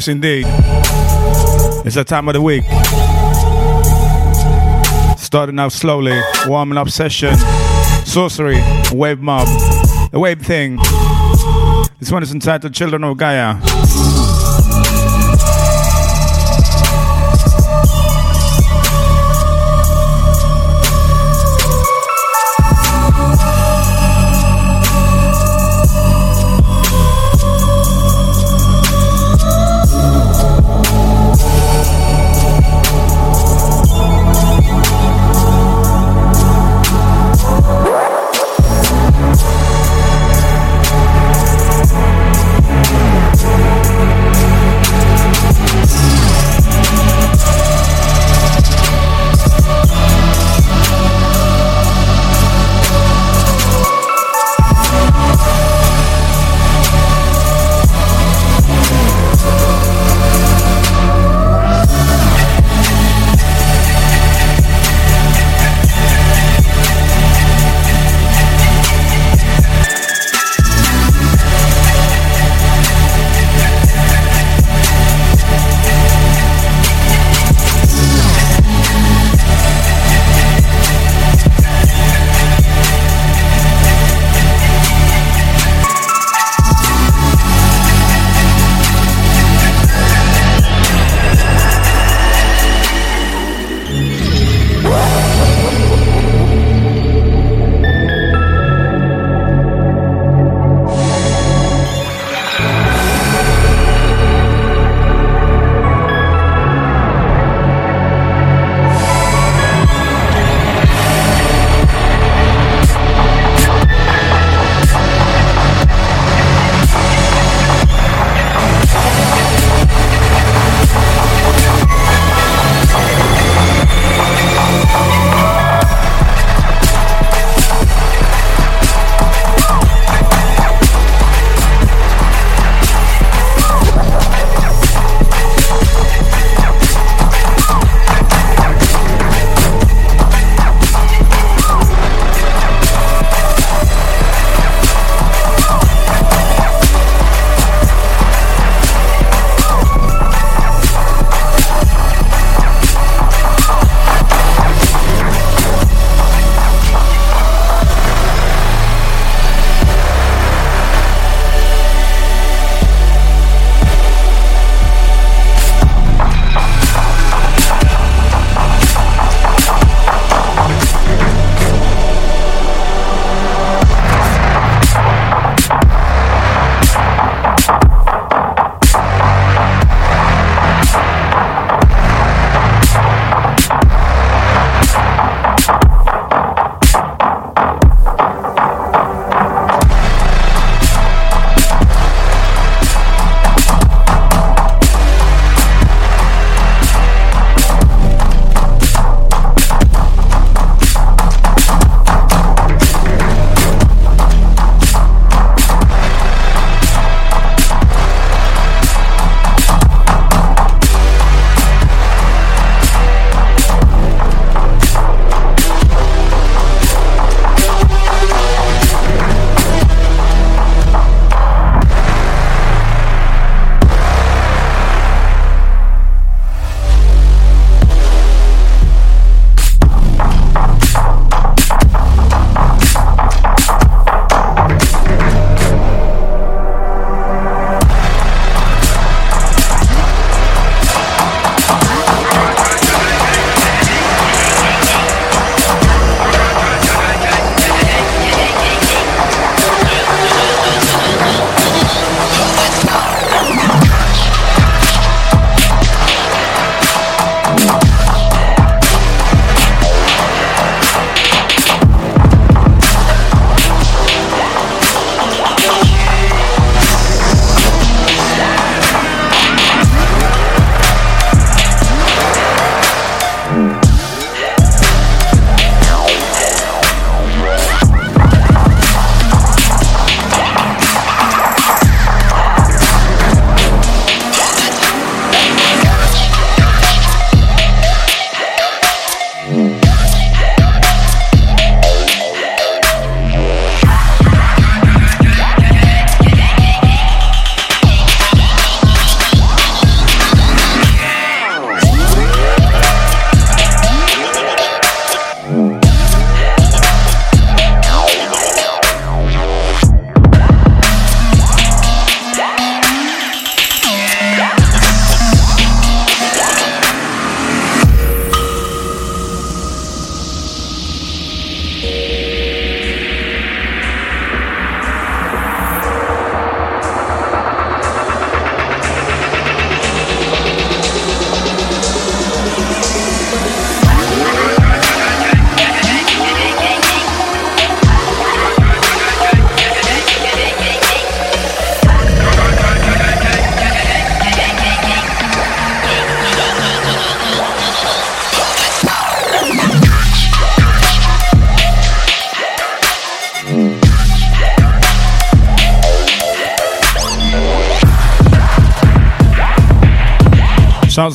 Yes, indeed. It's that time of the week. Starting out slowly, warming up session, sorcery, wave mob, the wave thing. This one is entitled Children of Gaia.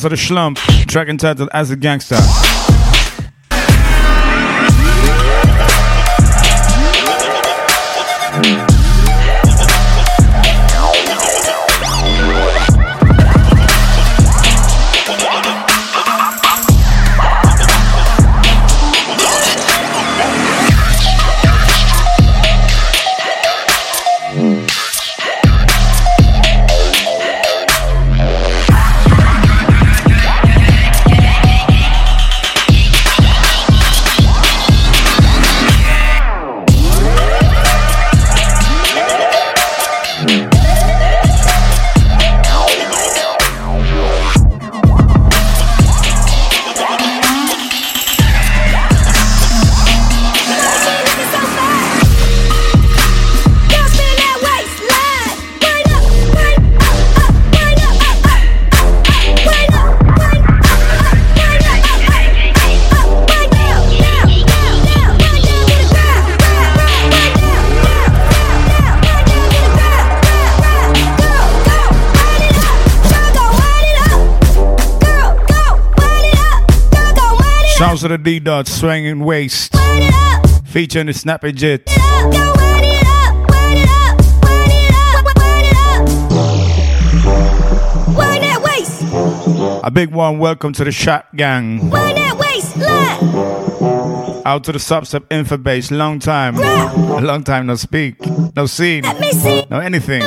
To the Slump, track entitled As a Gangster. To the D dot swinging waist. Featuring the snappy jet. A big one, welcome to the Shot Gang. Out to the substep info base, long time. A long time no speak, no scene, no anything.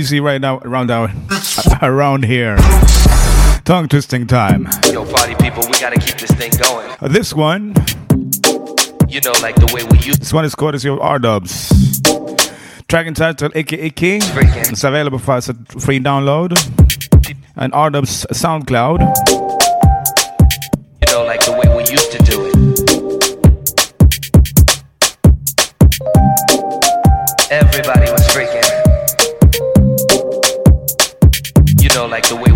Easy right now around our, around here. Tongue twisting time. Yo, party people, we gotta keep this thing going. Uh, this one, you know, like the way we used. This one is courtesy of R Dubs. Track entitled Icky Icky. It's available for us a free download. And R Dubs SoundCloud. You know, like the way we used to do it. Everybody know, like the way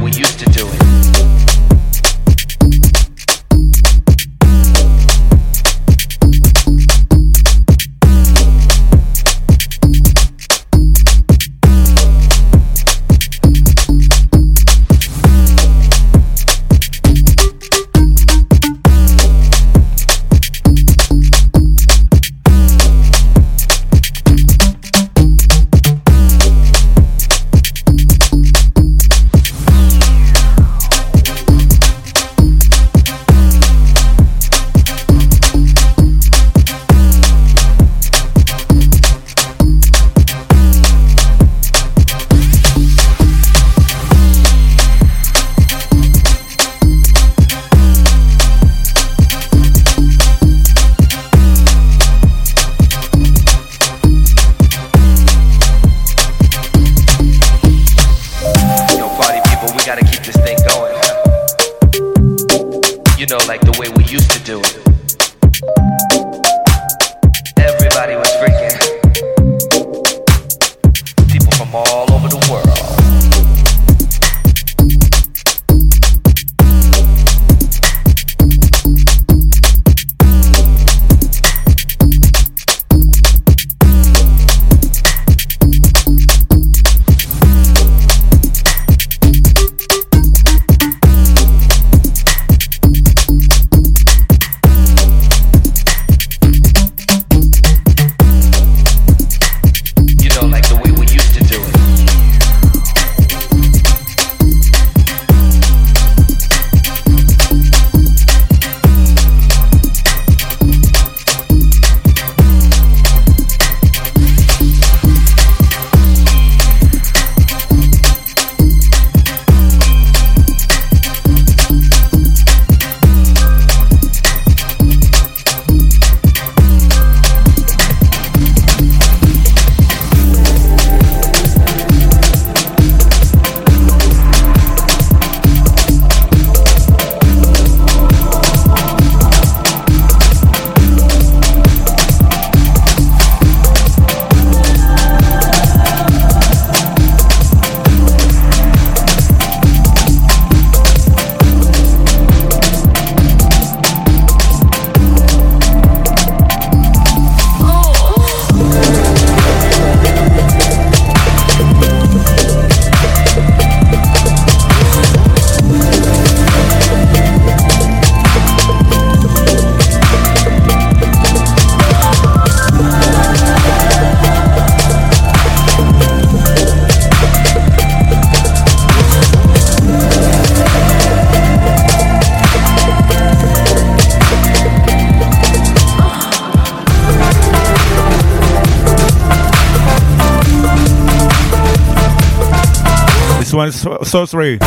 one is Sorcery.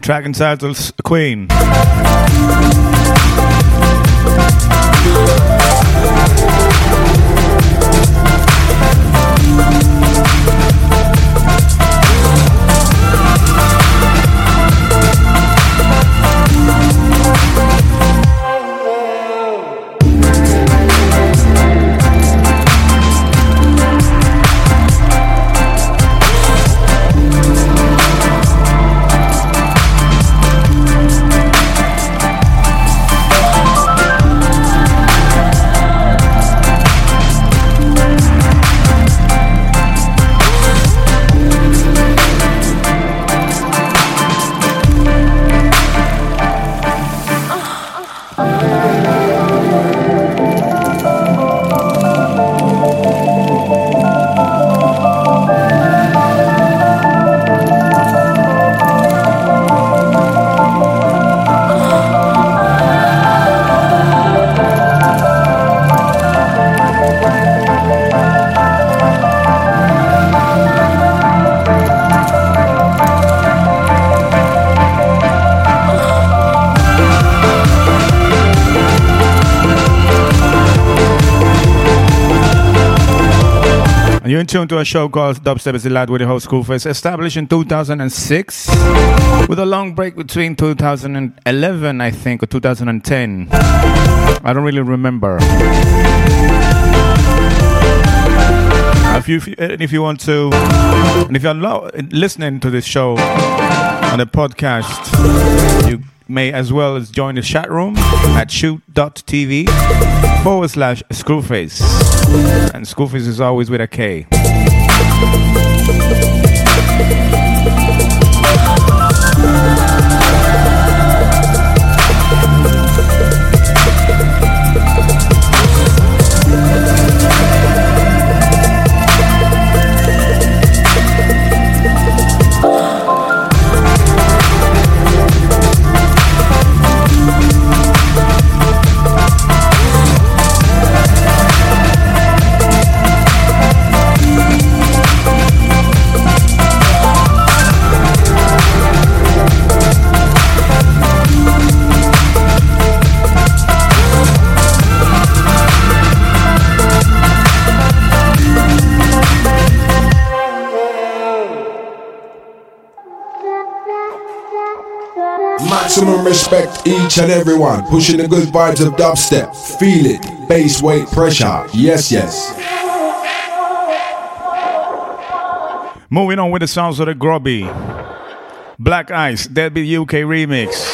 Track entitled Queen. You're in tune to a show called Dubstep is the Lad with the host Skrewface, established in 2006 with a long break between 2011, I think, or 2010. I don't really remember. If you, if you want to, and if you're listening to this show on the podcast, you may as well as join the chat room at shoot.tv forward slash skrewface. And Skrewface is always with a K. Maximum respect each and everyone. Pushing the good vibes of dubstep. Feel it. Bass weight pressure. Yes, yes. Moving on with the sounds of the grubby. Black Ice, Deadbeat UK remix.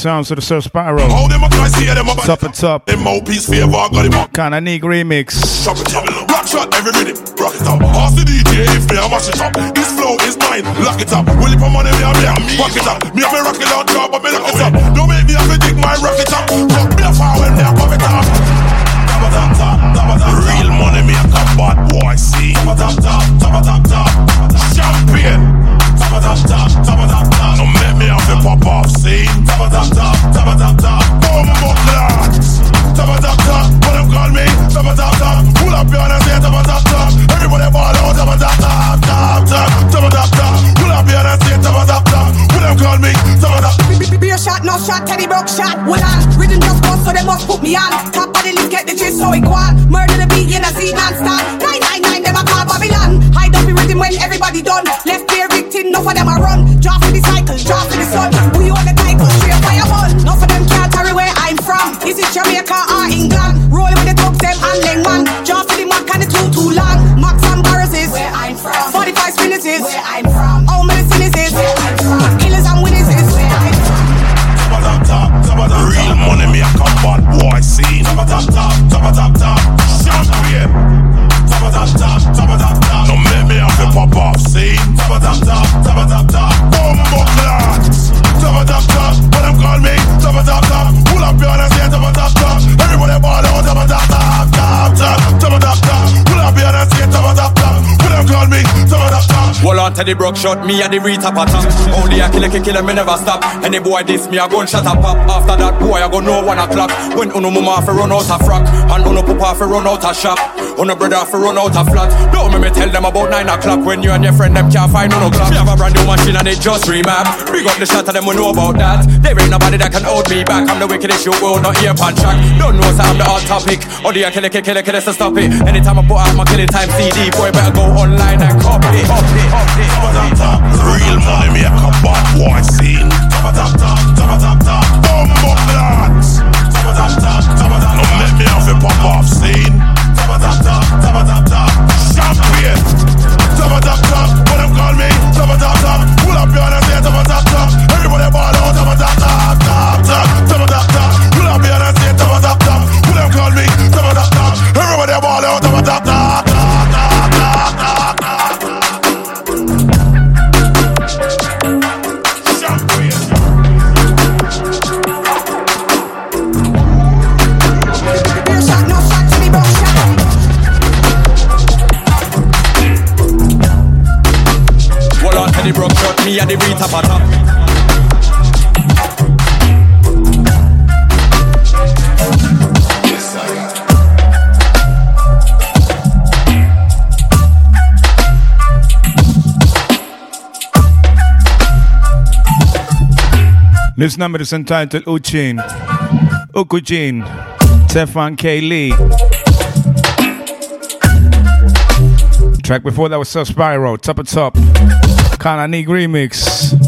sounds of the Sub Spiral. Top and top. Kinda neat remix. Rock it up, everybody. Rock it up. Ask the DJ if they are mashing up. This flow is mine. Lock it up. Will you put money me? Rock it up. Me have me rock it out, but me lock it up. After the broke shot, me and the Rita pattern. Only a killer, killer, me never stop. Any boy diss me I gun shut up pop. After that boy, I go no one o'clock. When uno mama fi run out a frock, and uno papa fi run out a shop, uno brother fi run out a flat me tell them about 9 o'clock when you and your friend them can't find no clock. We have a brand new machine and it just remap. Big up the shot of them who know about that. There ain't nobody that can hold me back. I'm the wickedest you will not hear pan track. Don't know so I'm the hot topic. Oh, or it, kill it, kill it, so stop it. Anytime I put out my killing time CD, boy, better go online and copy. Up it, up it, up it. Real money make a bad boy scene. Top top top, top top top. Bumbo blocks. Top top top, top top. Don't let me off a pop offs. This number is entitled Uchin. Ukujin. Stefan K. Lee. Track before that was Sub Spiral, Top of Top. Kanani Remix.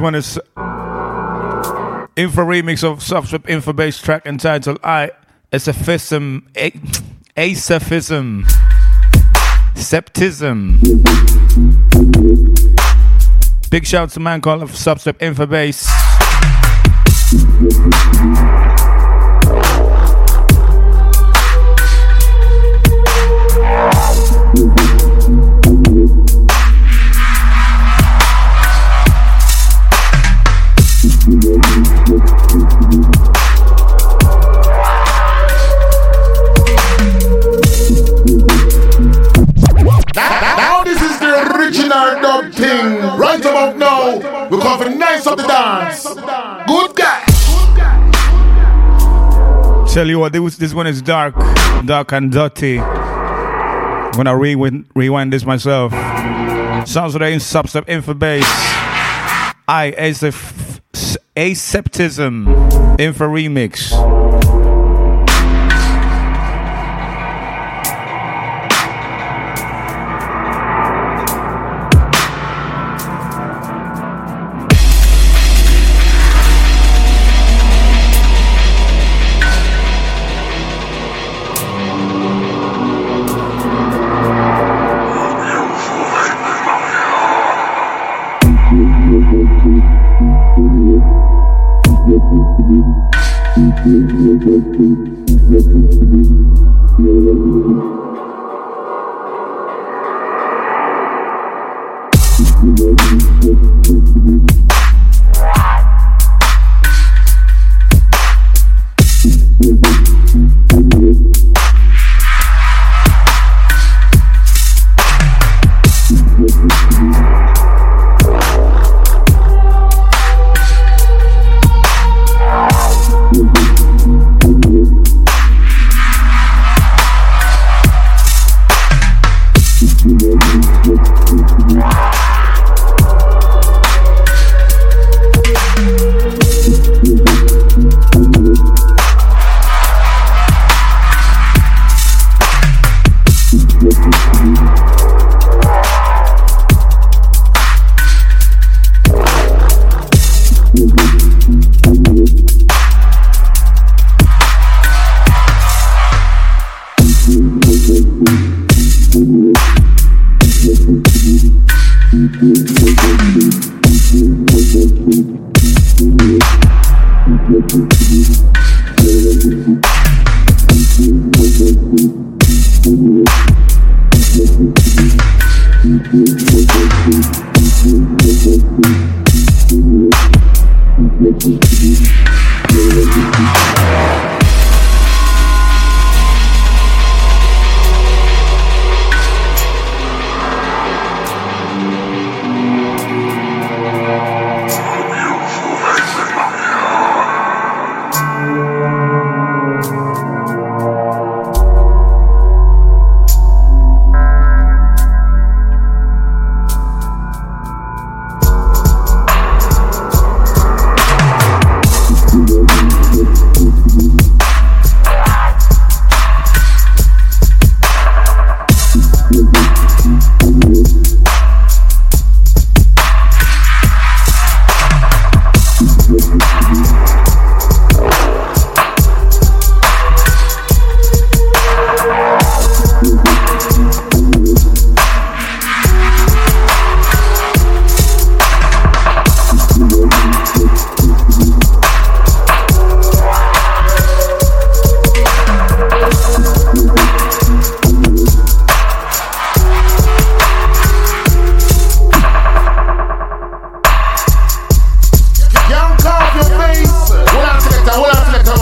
One is info remix of Substrip info bass track entitled I Asaphism A Asaphism Septism. Big shout to man called Substrip Infra bass. Thing. Right about now, we come for the nice of the dance. Good guy. Tell you what, this, this one is dark, dark and dirty. I'm gonna rewind, rewind this myself. Sounds like in substep info bass. I aseptism info remix.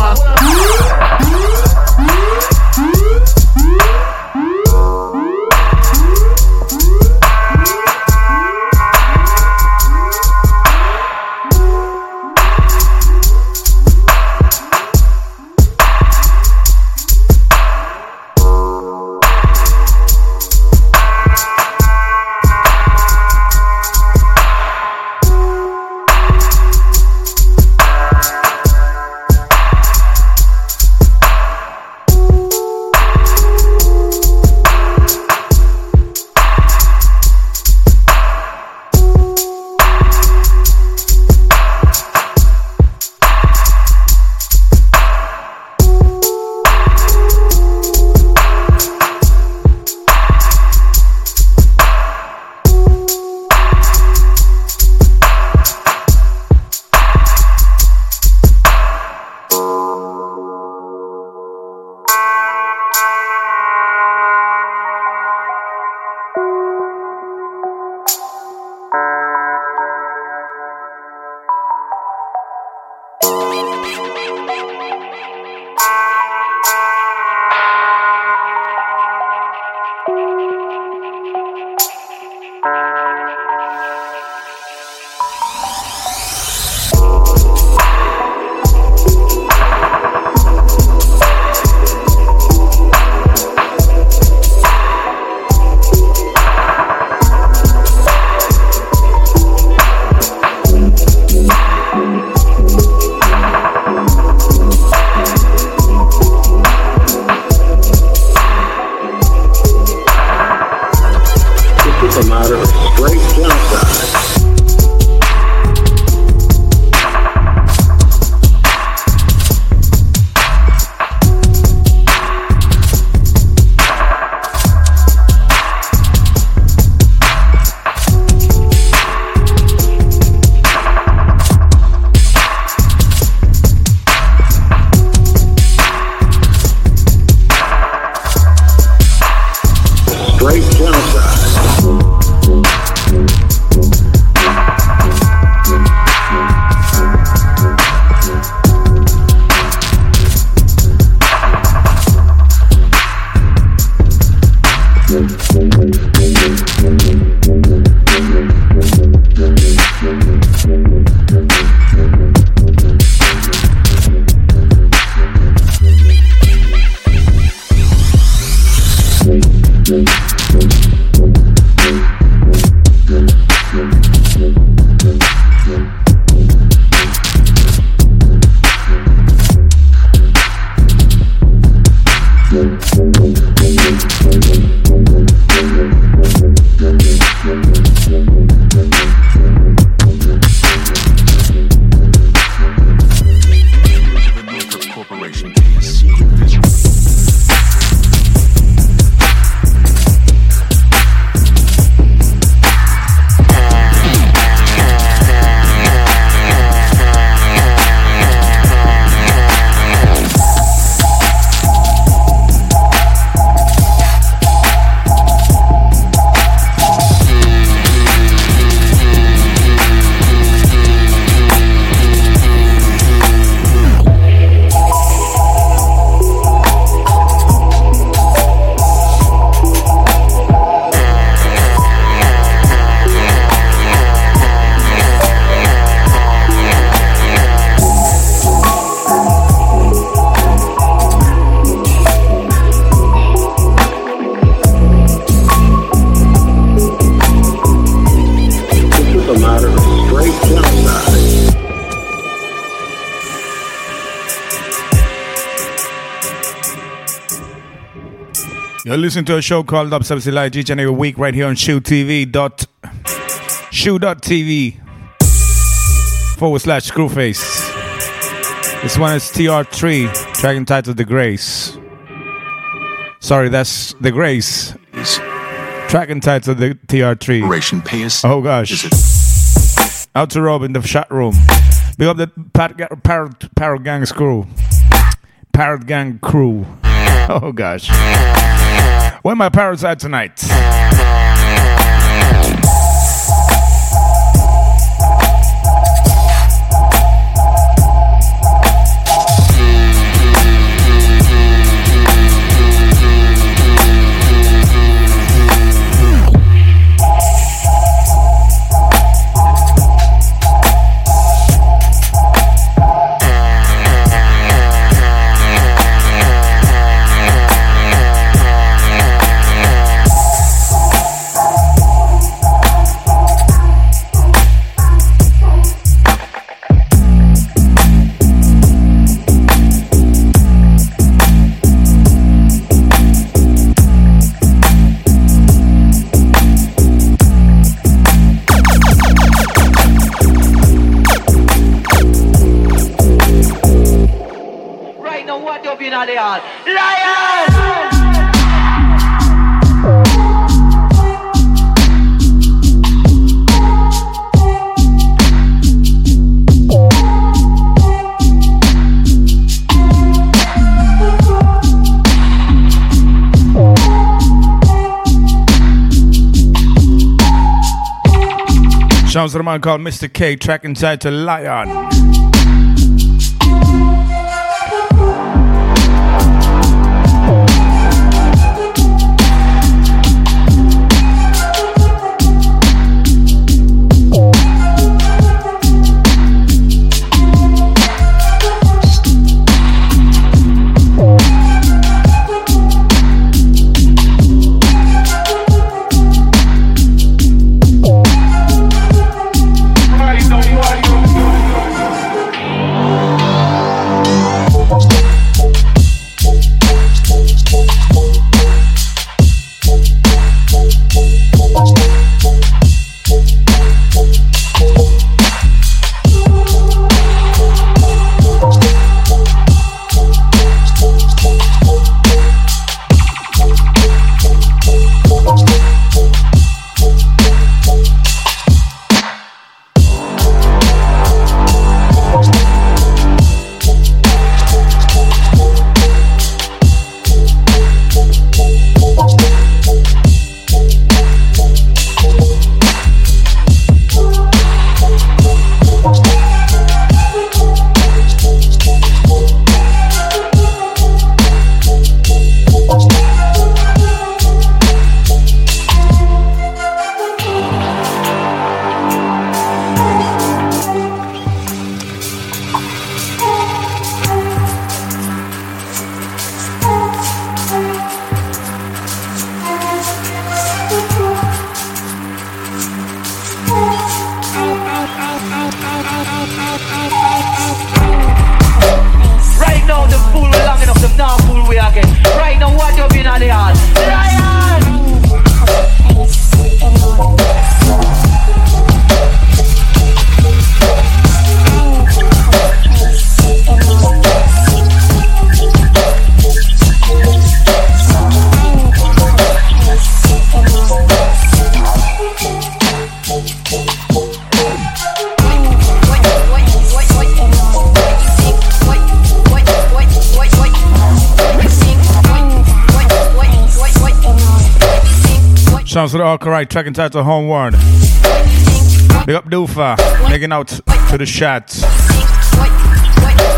Wow. Listening to a show called Up Service Live each and every week right here on Shoe TV dot Shoe.tv forward slash Skrewface. This one is TR3, track entitled The Grace. Sorry, that's The Grace. Track entitled The TR3. Ration Payas. Oh gosh. Out to Rob in the chat room. Big up the Parrot, Parrot, Parrot Gang crew. Parrot Gang crew. Oh gosh. Where my parents at tonight? Shouts to the man called Mr. K, track inside to Lion. The Alkalight, track inside Homeward. Big up Doofa, making out to the shots.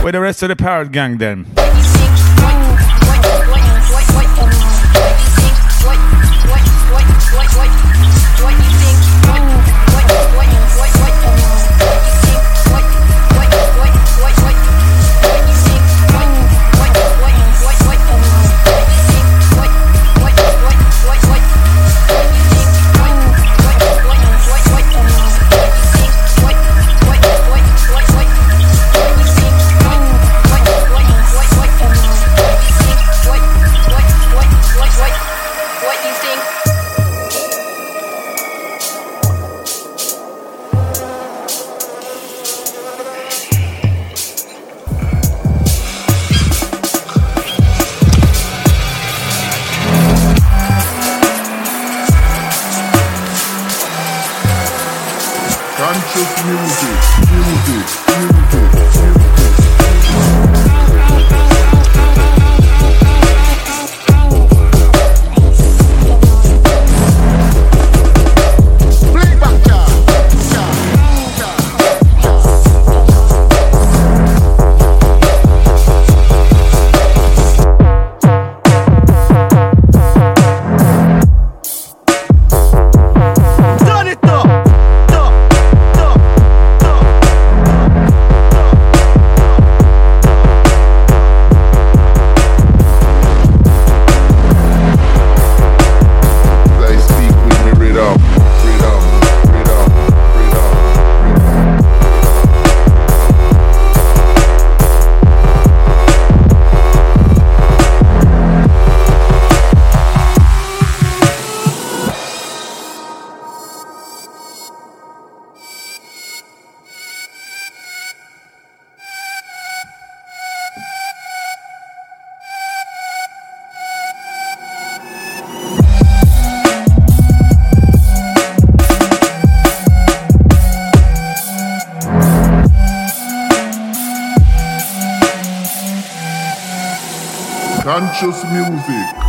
Where the rest of the Parrot Gang then? Conscious music.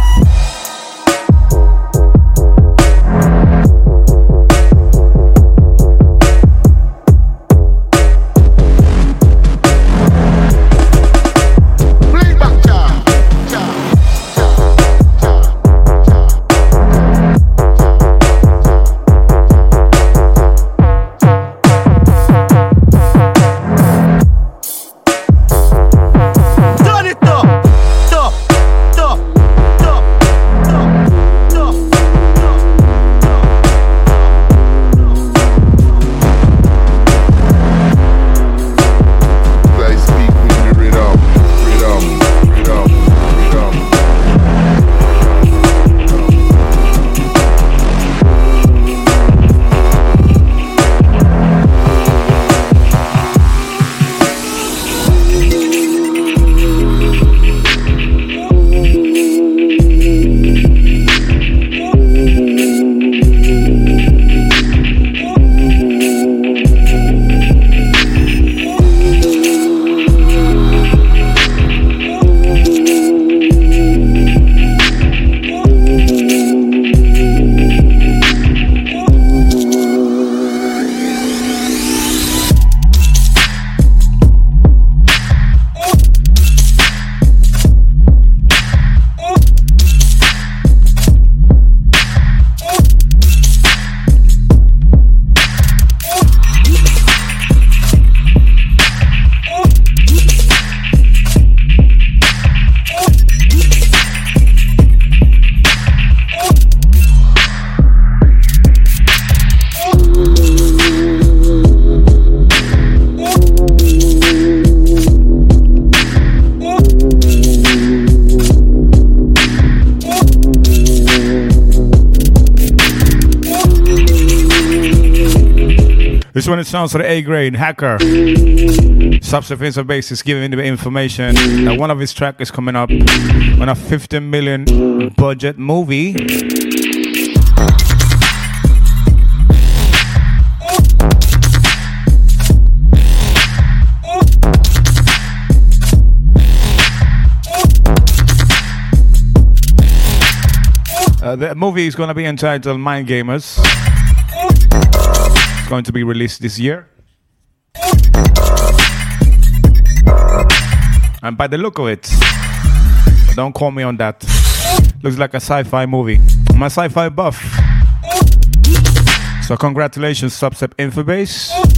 Sounds for the A grade hacker. Substance of basis giving the information that one of his track is coming up on a 15 million budget movie. Uh, the movie is going to be entitled Mind Gamers. Going to be released this year. And by the look of it, don't call me on that. Looks like a sci fi movie. I'm a sci fi buff. So, congratulations, Substep Infobase.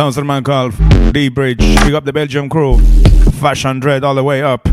Sounds of the man called dBridge. Pick up the Belgium crew. Fashion Dread all the way up.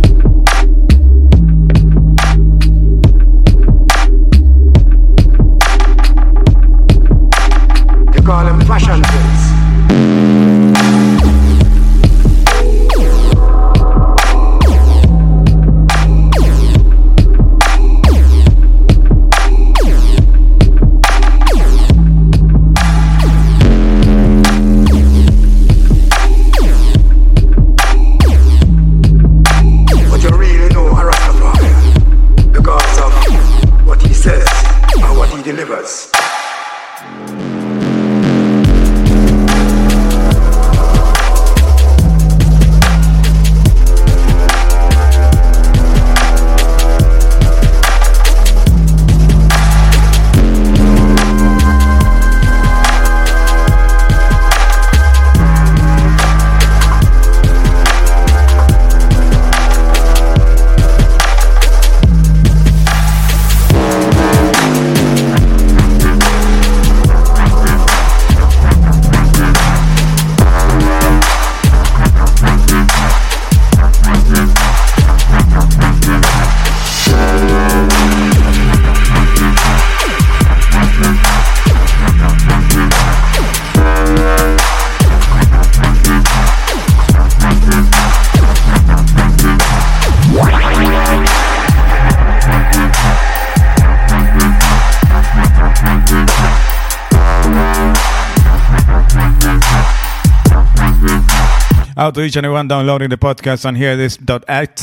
To each and everyone downloading the podcast on here this dot at.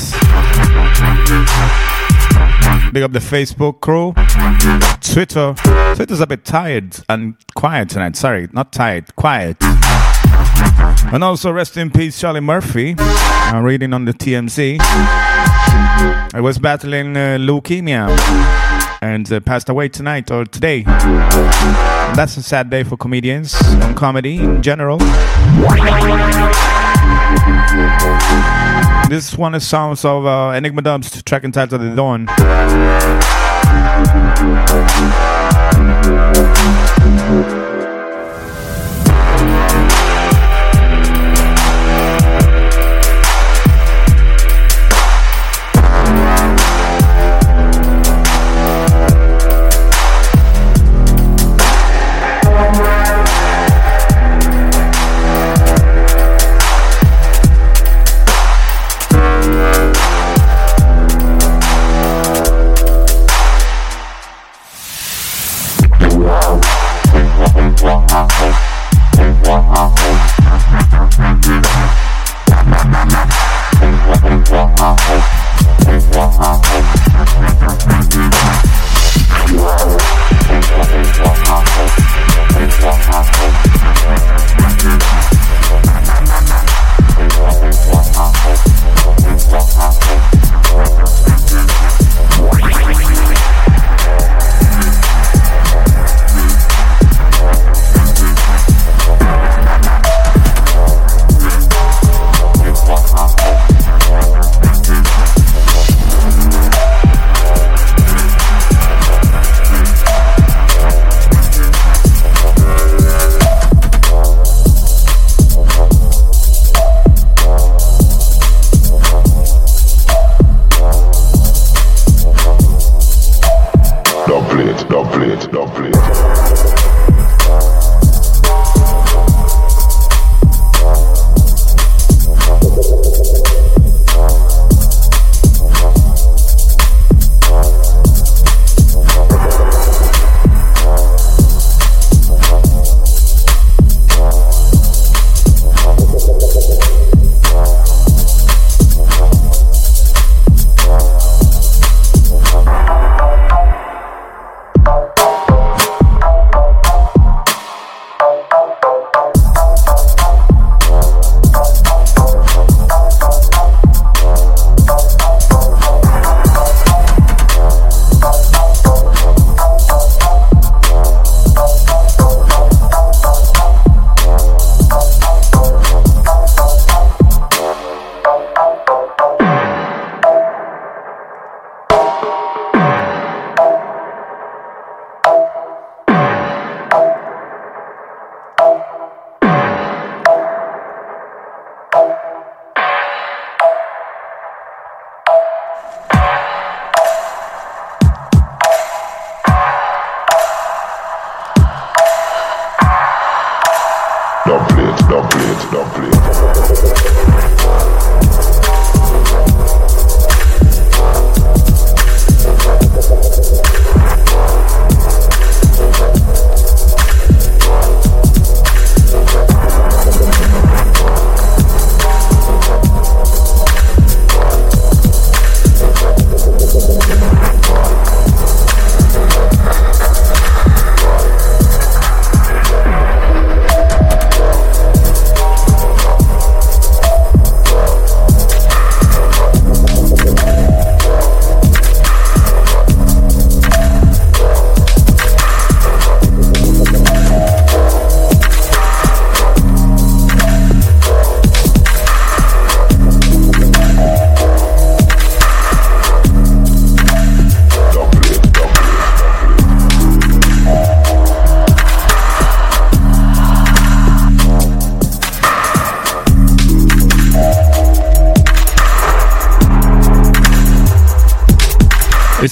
Big up the Facebook crew. Twitter. Twitter's a bit tired and quiet tonight. Sorry, not tired, quiet. And also rest in peace, Charlie Murphy. Reading on the TMZ. I was battling uh, leukemia and uh, passed away tonight or today. That's a sad day for comedians and comedy in general. This one is sounds of uh, Enigma Dub's track entitled The Dawn. Dub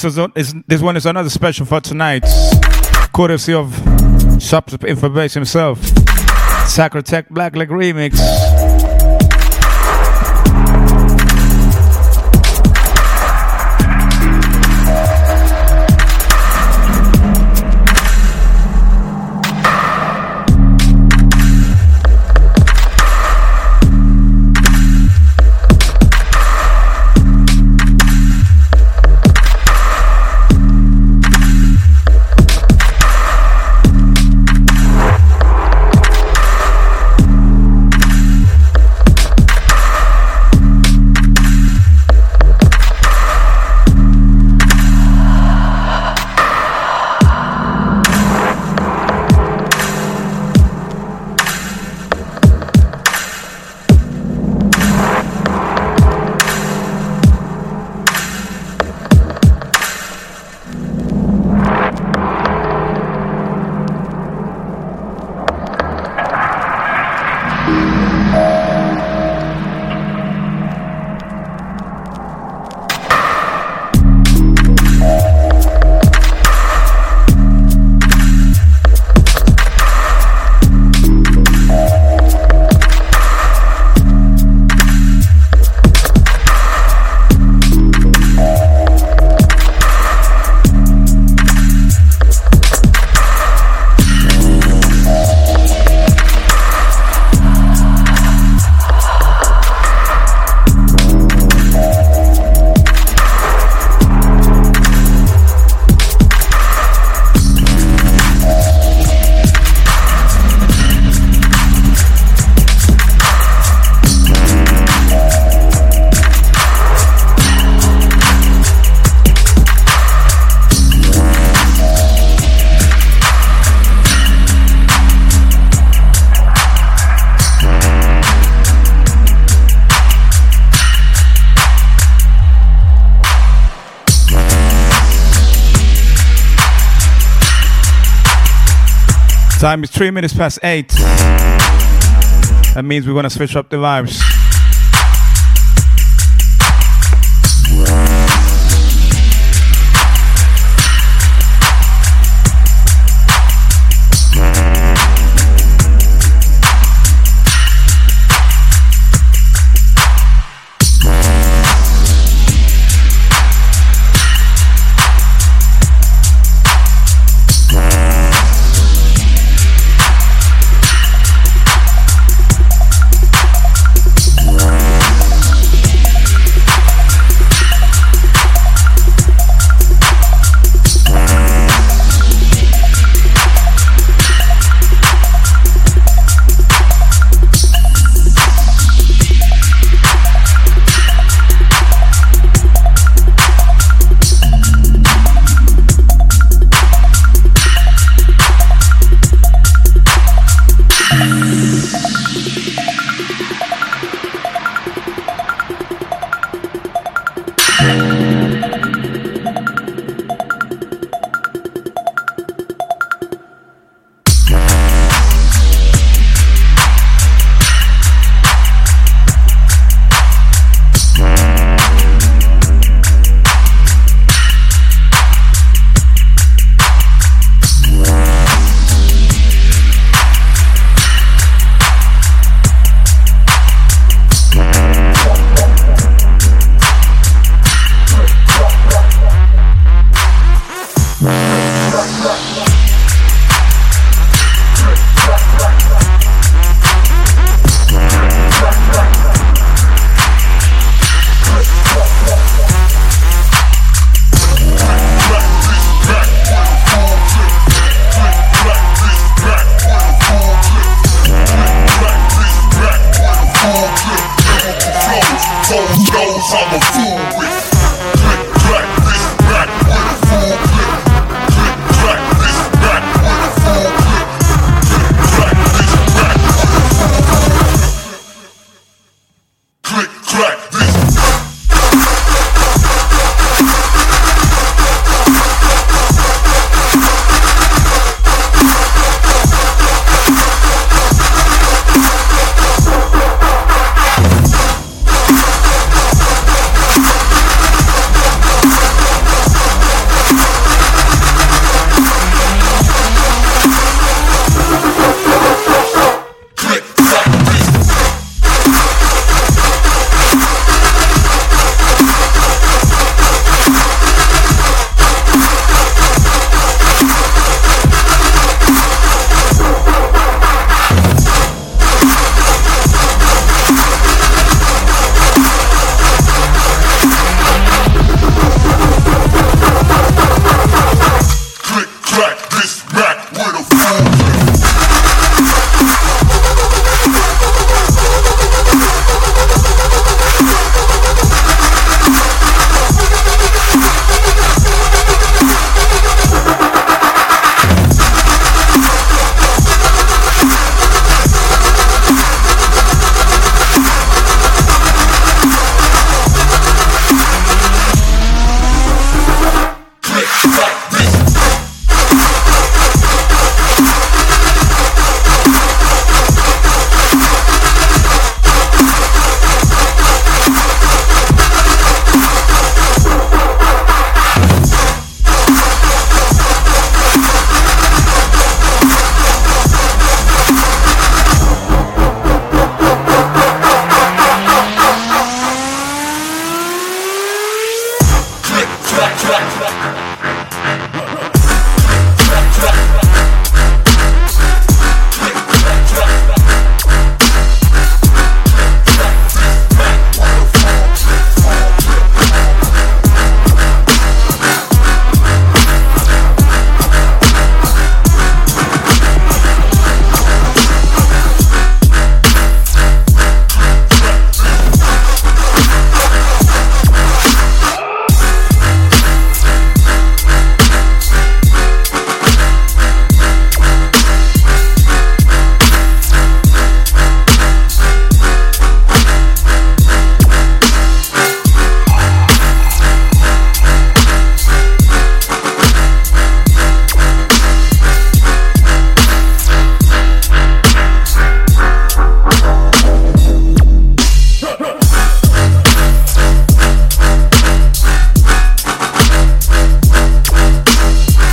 This is, is this one is another special for tonight, courtesy of Shops of Information himself, Sacrotech Black Leg Remix. Time is three minutes past eight. That means we're gonna switch up the vibes.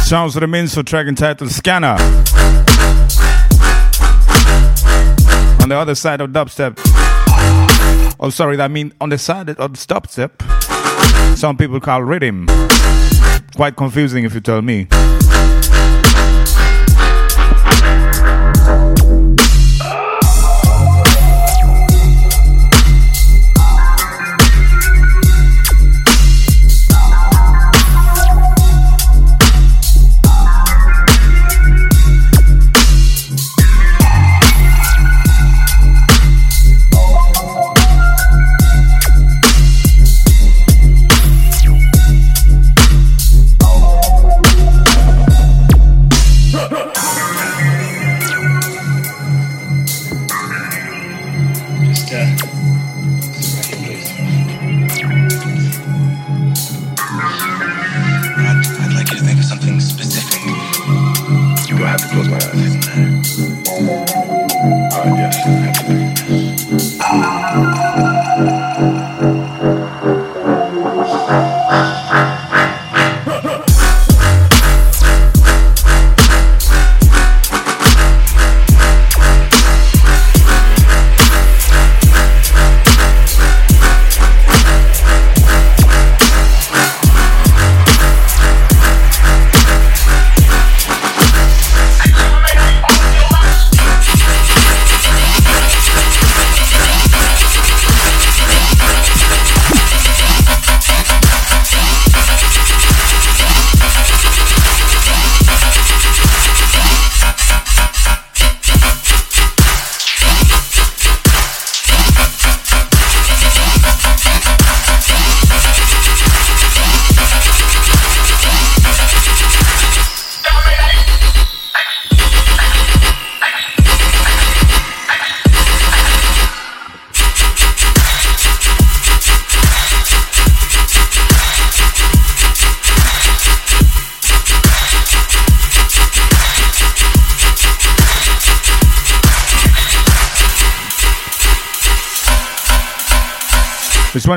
Sounds of the Minso track entitled Scanner. On the other side of dubstep. Oh, sorry, I mean on the side of dubstep. Some people call rhythm. Quite confusing if you tell me.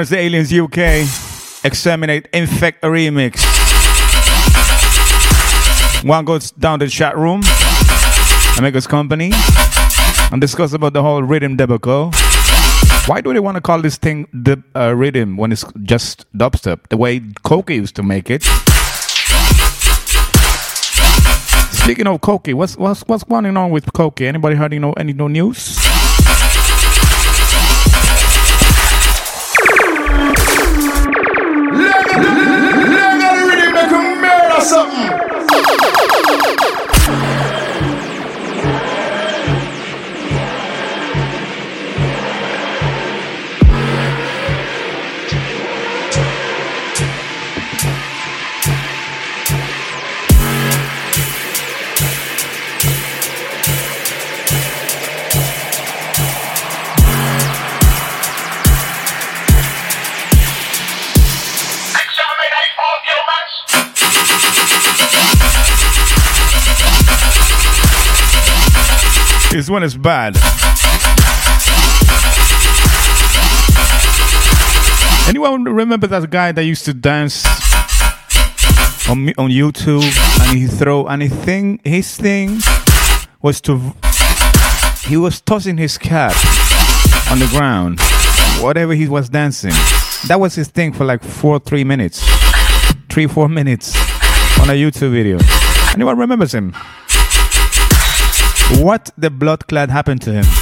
Is the Aliens UK. Exterminate Infect a remix. One goes down the chat room. Amega's company. And discuss about the whole rhythm debacle. Why do they want to call this thing the uh, rhythm when it's just dubstep? The way Coki used to make it. Speaking of Coki, what's what's what's going on with Coki? Anybody heard any no news? Legal really make a murder something. This one is bad. Anyone remember that guy that used to dance on on YouTube and he throw anything? His thing was to he was tossing his cap on the ground, whatever he was dancing. That was his thing for like four, three minutes, three, four minutes on a YouTube video. Anyone remembers him? What the blood clad happened to him?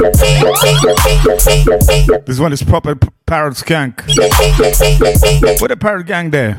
This one is proper parrot skank. What the parrot gang there?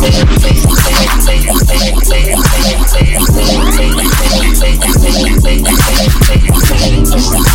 No one defeats Doom.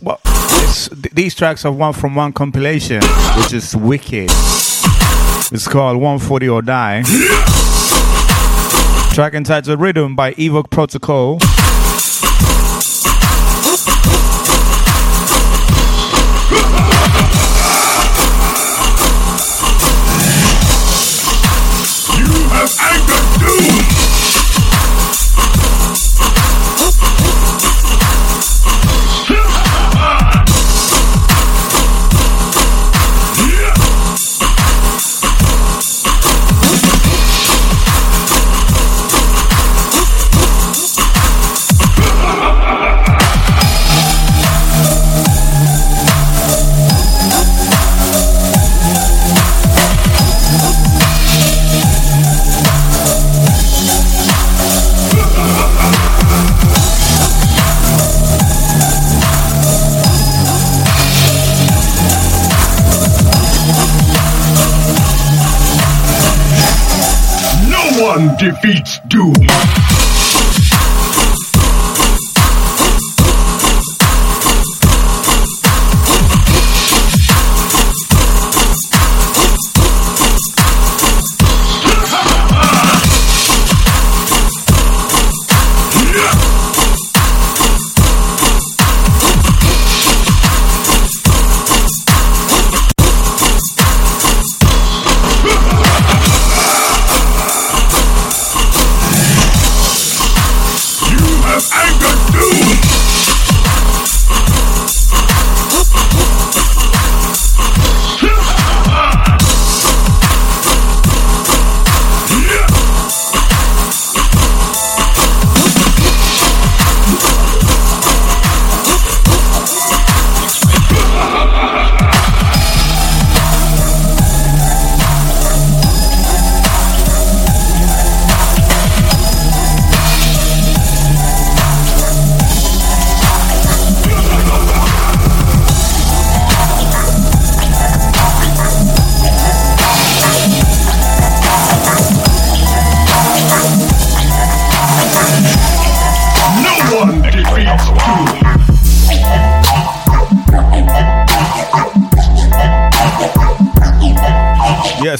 Well, these tracks are one from one compilation, which is wicked. It's called 140 or Die. Track entitled Rhythm by Evoke Protocol. One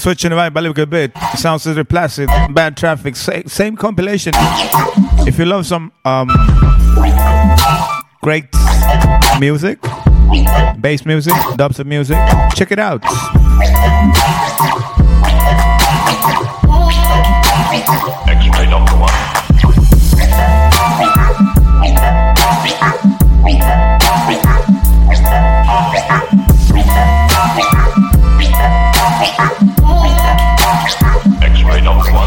switching the vibe a little bit. Sounds as placid. Bad traffic. Sa- same compilation. If you love some um great music, bass music, dubstep music, check it out. X-ray number one.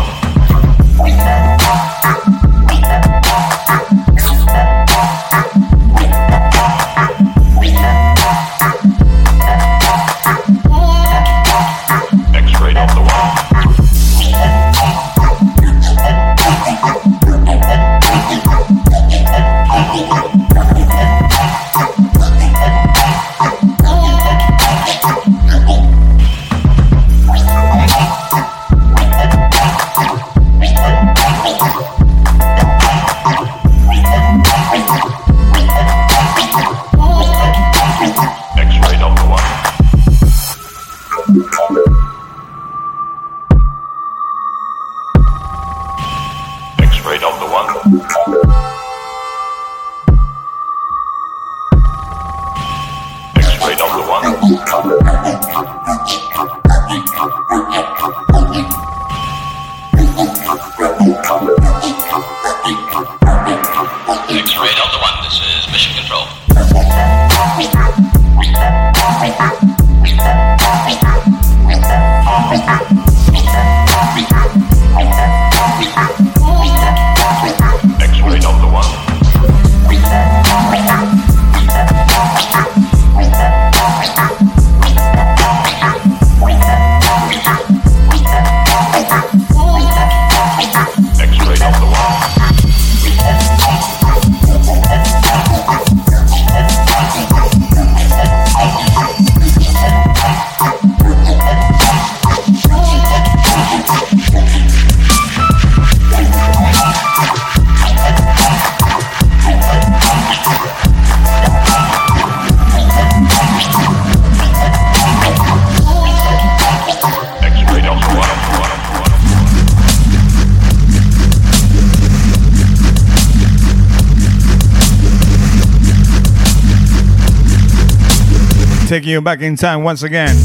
You back in time once again.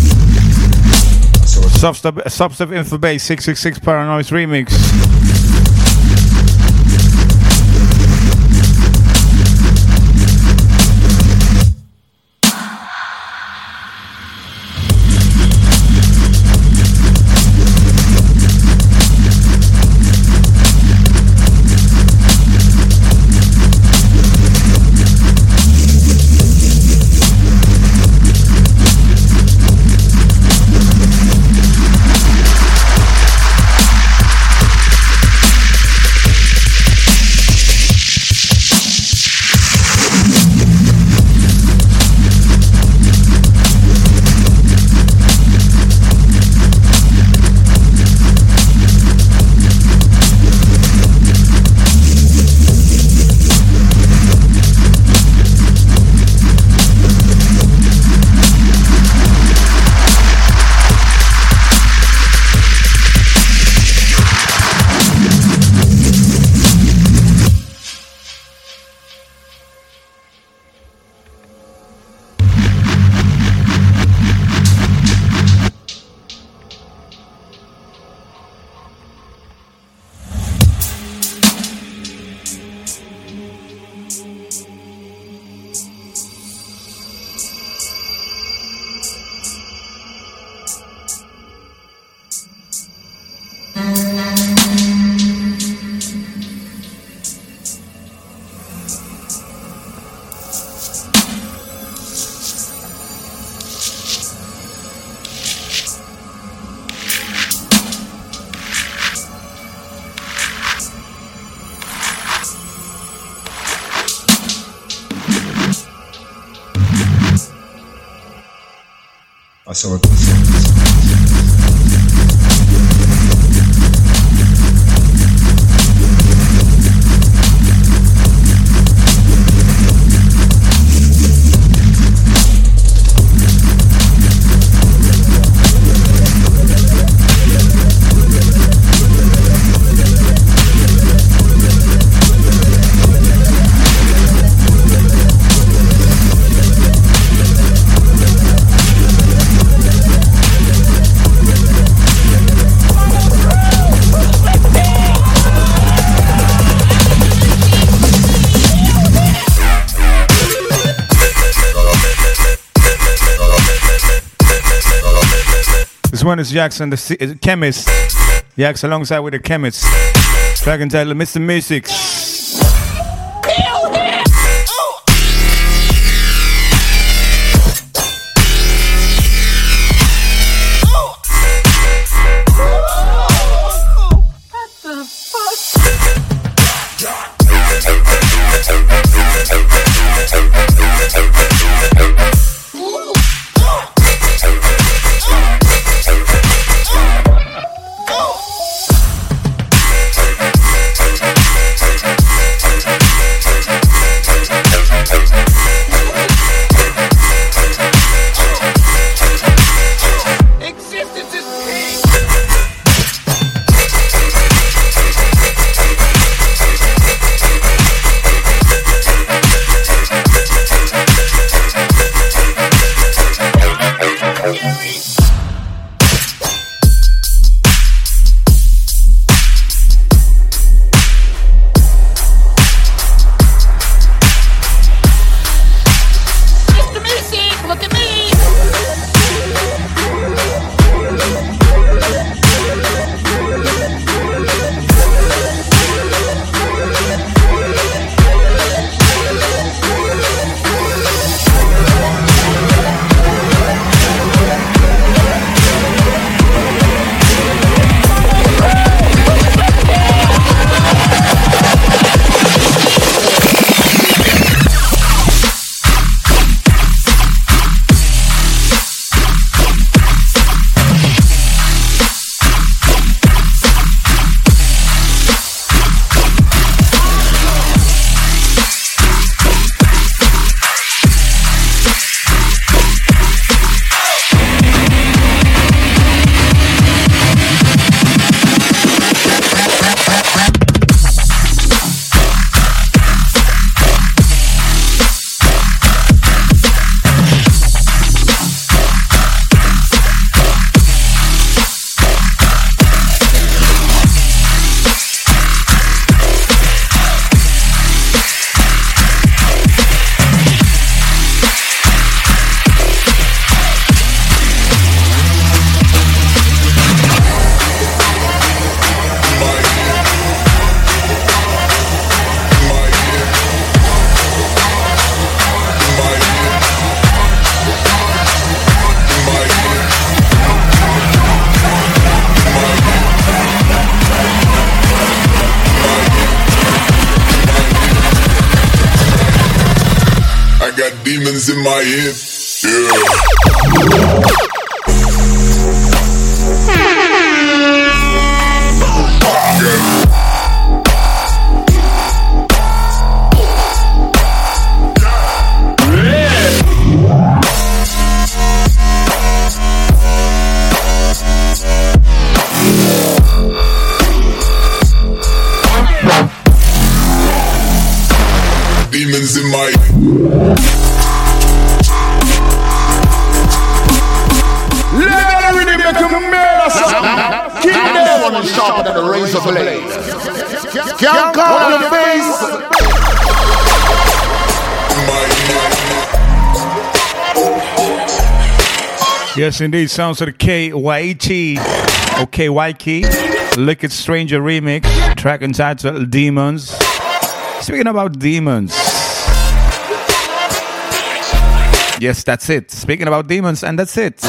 Substep, Substep Info Base 666 Paranoise Remix. Jackson, the chemist. Jackson alongside with the chemist. Track entitled Mr. Mystics. Yes, indeed. Sounds of the KYT. or oh, KYK. Liquid Stranger remix. Track entitled Demons. Speaking about demons. Yes, that's it. Speaking about demons, and that's it.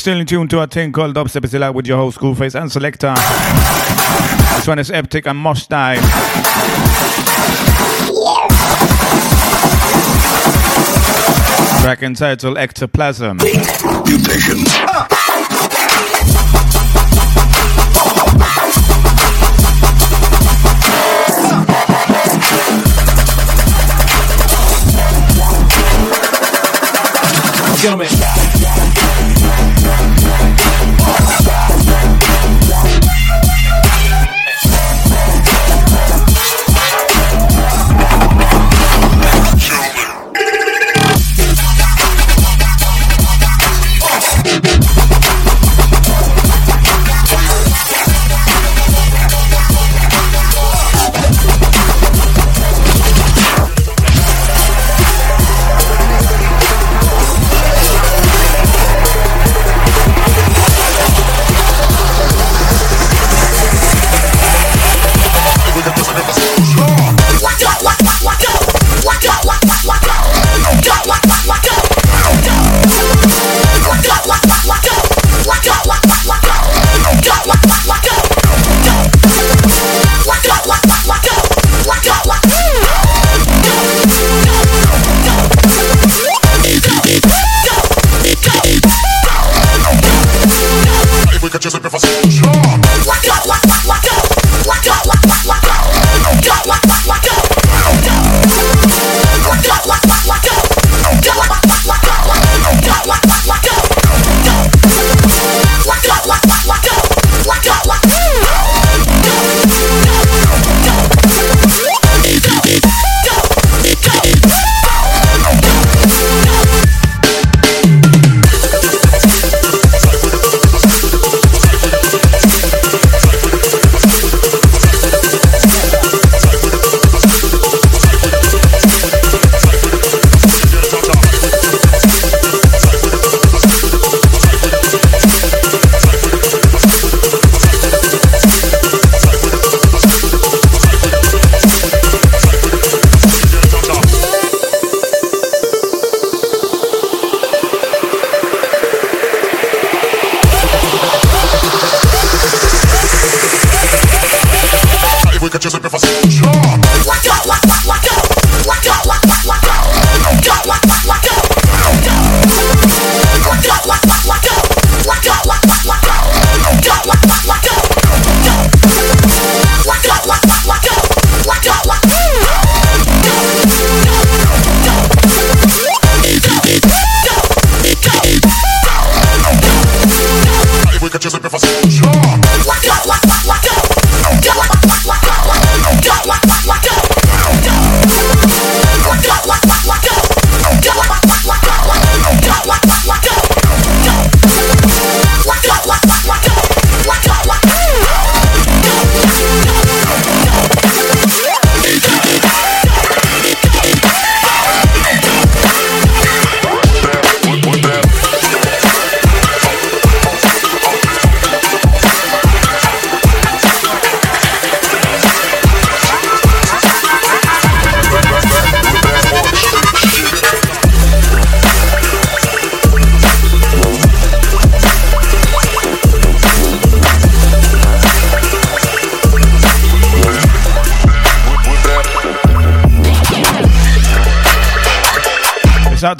Still in tune to a thing called Dubstep is Alive with your host, Skrewface and Selector. This one is Eptic and Must Die. Track entitled Ectoplasm. Mutation. Gentlemen. Ah. We could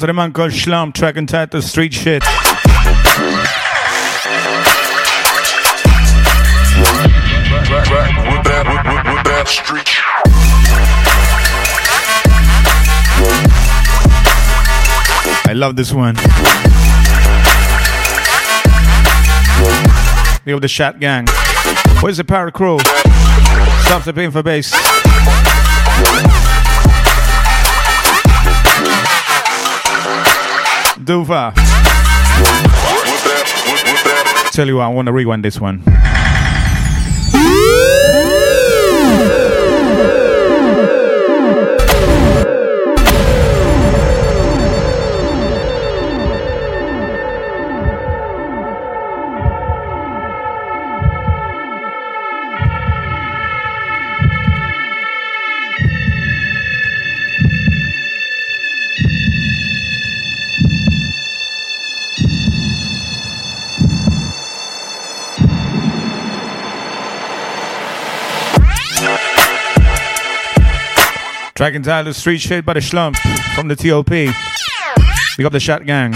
to the man called Shlum, track Street Shit. I love this one. We have the Shat Gang. Where's the Parrot Crew? Stop the pain for bass. Duva. Tell you what, I want to rewind this one. Track entitled Street Shit by the Schlump from the TOP. We got the Shot Gang.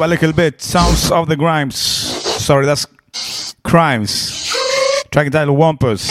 Up a little bit. Sounds of the Grimes. Sorry, that's Crimes. Track title Wampus.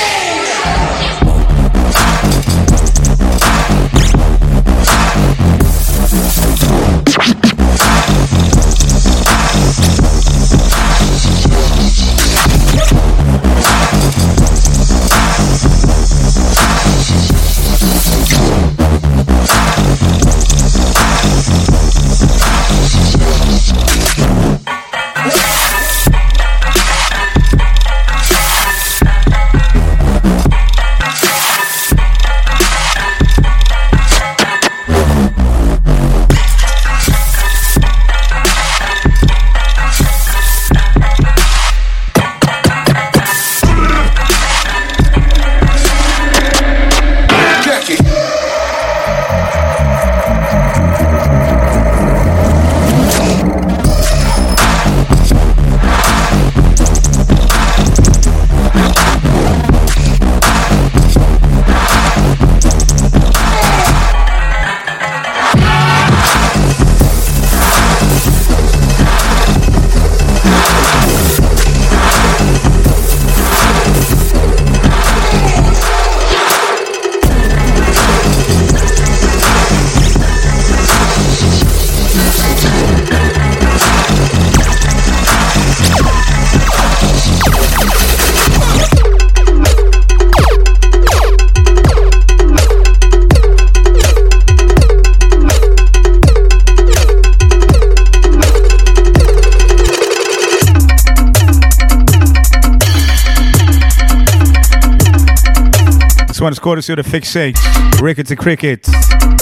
Of the Fixate. Rickety Cricket.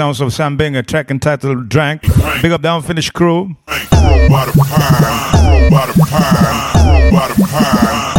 sounds of Sam Bing, a track entitled Drank. Big up the unfinished crew. Pie, pie, pie.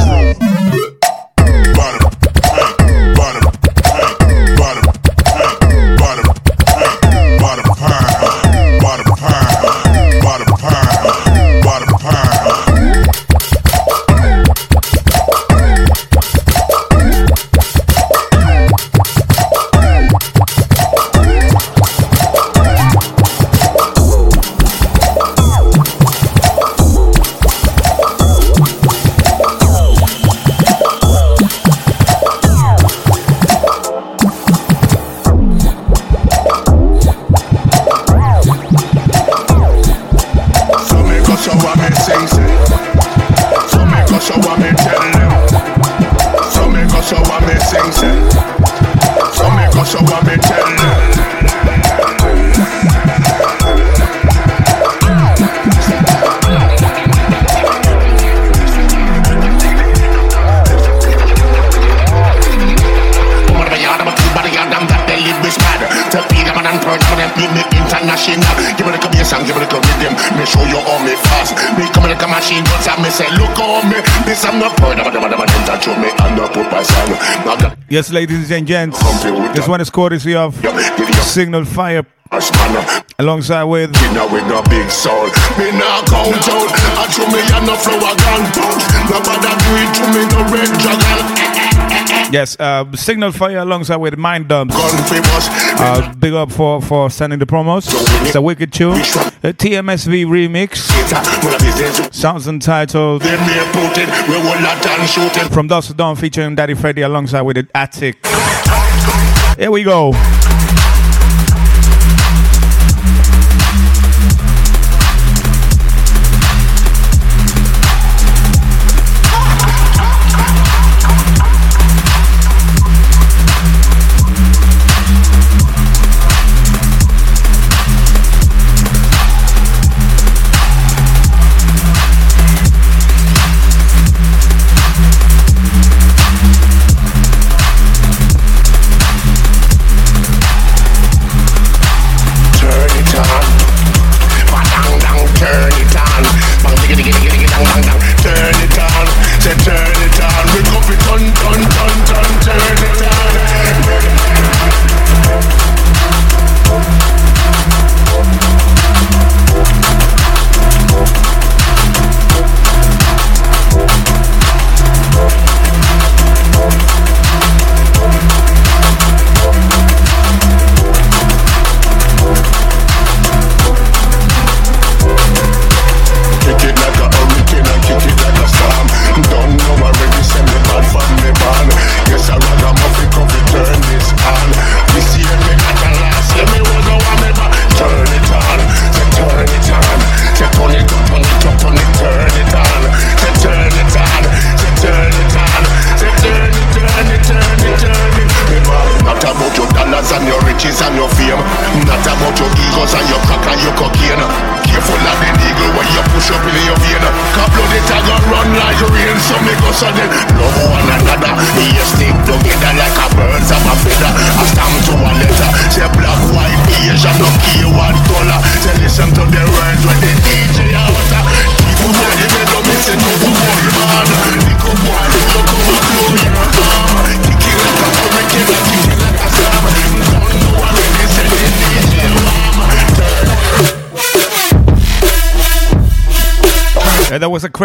Yes, ladies and gents, this one is courtesy of Signal Fire. Alongside with Dinner with no big soul Me count out I me no do it to me no red Yes, uh, Signal Fire alongside with Mind Dumps. Gun uh, big up for, for sending the promos. It's a wicked tune. A TMSV remix. Sounds entitled From Dust to Dawn featuring Daddy Freddy alongside with the Attic. Here we go.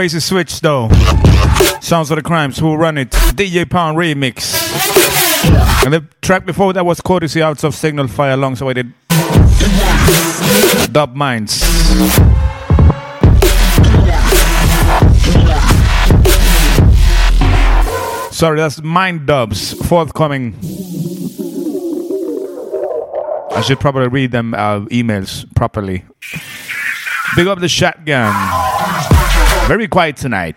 Crazy switch though. Sounds of the Crimes, who run it? DJ Pound remix. And the track before that was courtesy out of Signal Fire Long, so I did Dub Minds. Sorry, that's Mind Dubs, forthcoming. I should probably read them uh, emails properly. Big up the shotgun. Very quiet tonight.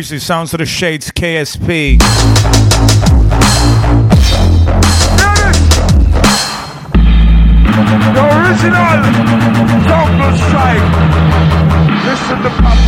crazy. Sounds of the Shades KSP. The original Jungle Strike. Listen to Pop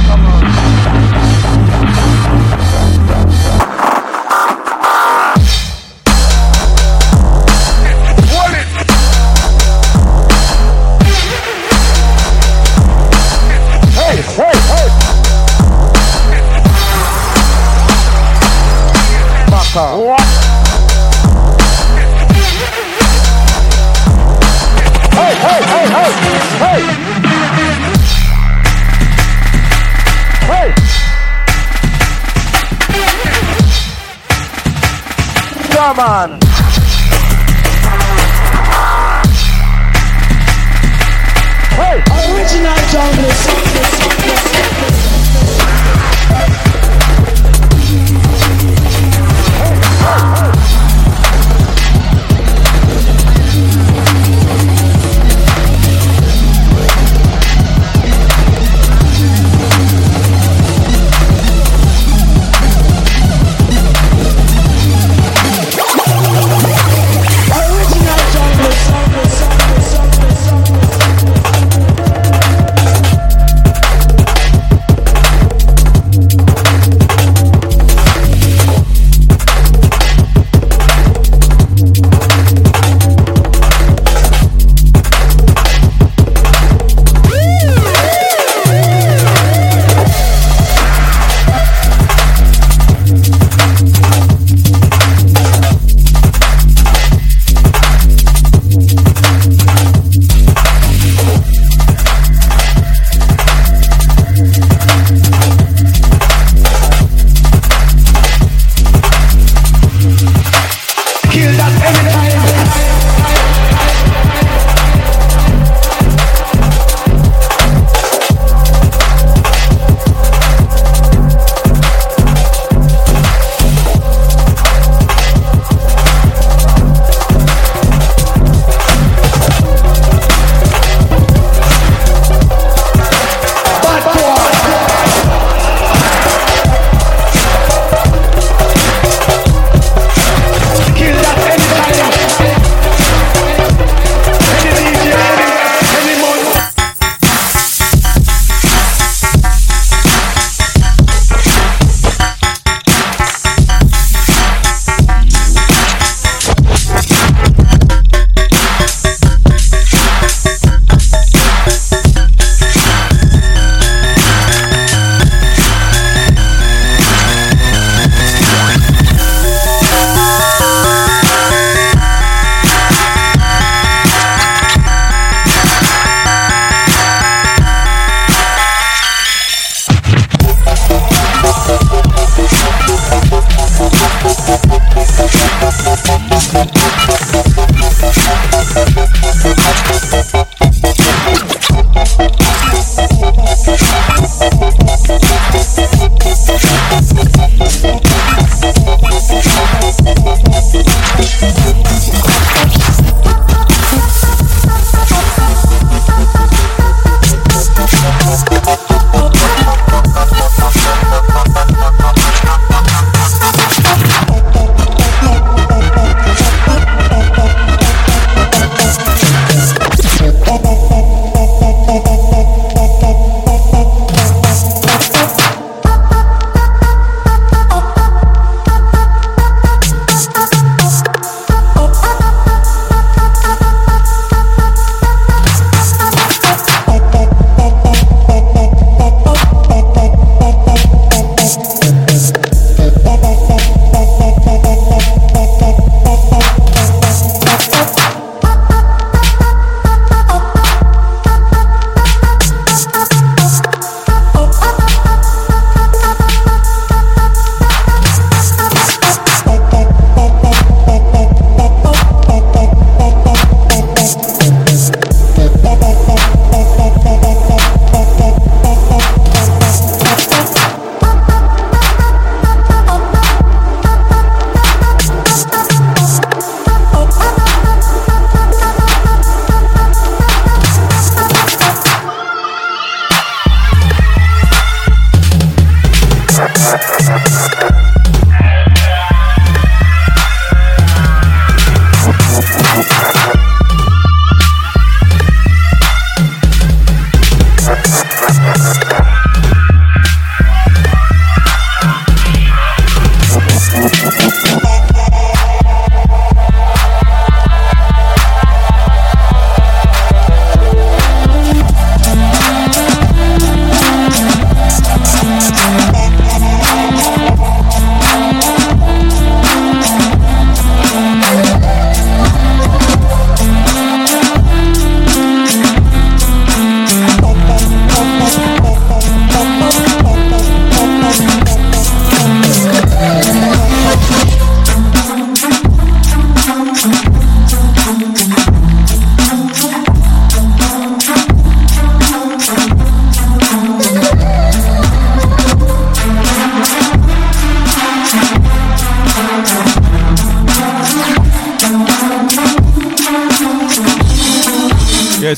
Japan.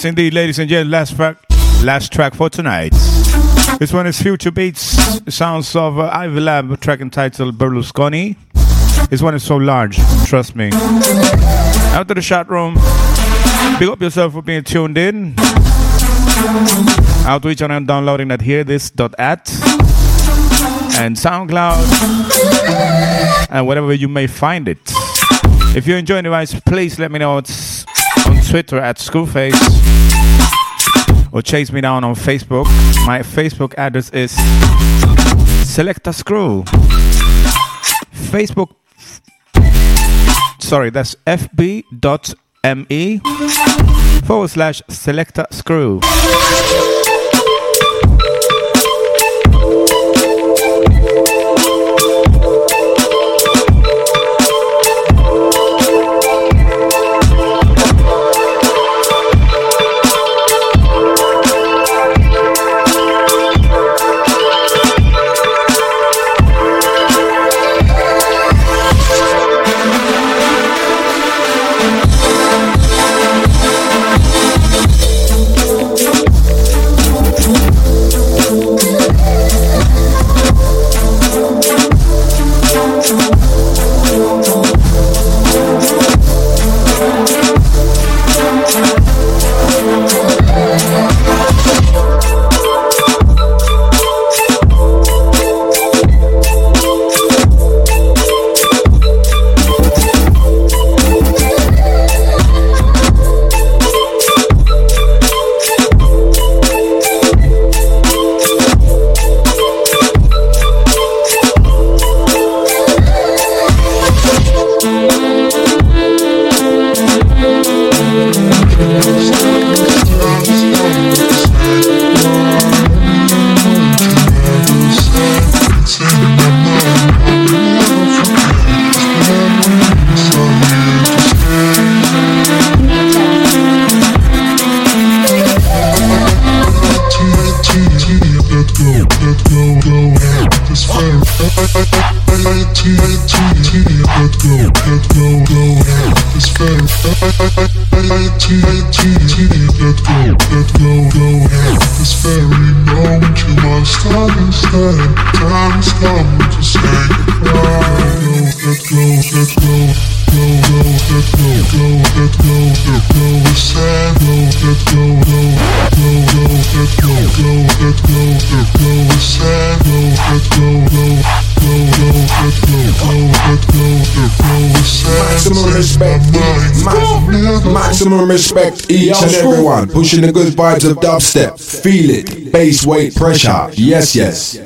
Indeed, ladies and gentlemen. Last track, last track for tonight. This one is Future Beats, sounds of uh, Ivy Lab, track entitled Berlusconi. This one is so large, trust me. Out to the chat room. Big up yourself for being tuned in. Outreach and downloading at hearthis.at and SoundCloud and wherever you may find it. If you're enjoying the device, please let me know. Twitter at Skrewface or chase me down on Facebook. My Facebook address is Selecta Screw. Facebook. Sorry, that's fb.me forward slash Selecta Screw. Maximum respect each and everyone. Pushing the good vibes of dubstep. Feel it. Bass weight pressure. Yes, yes.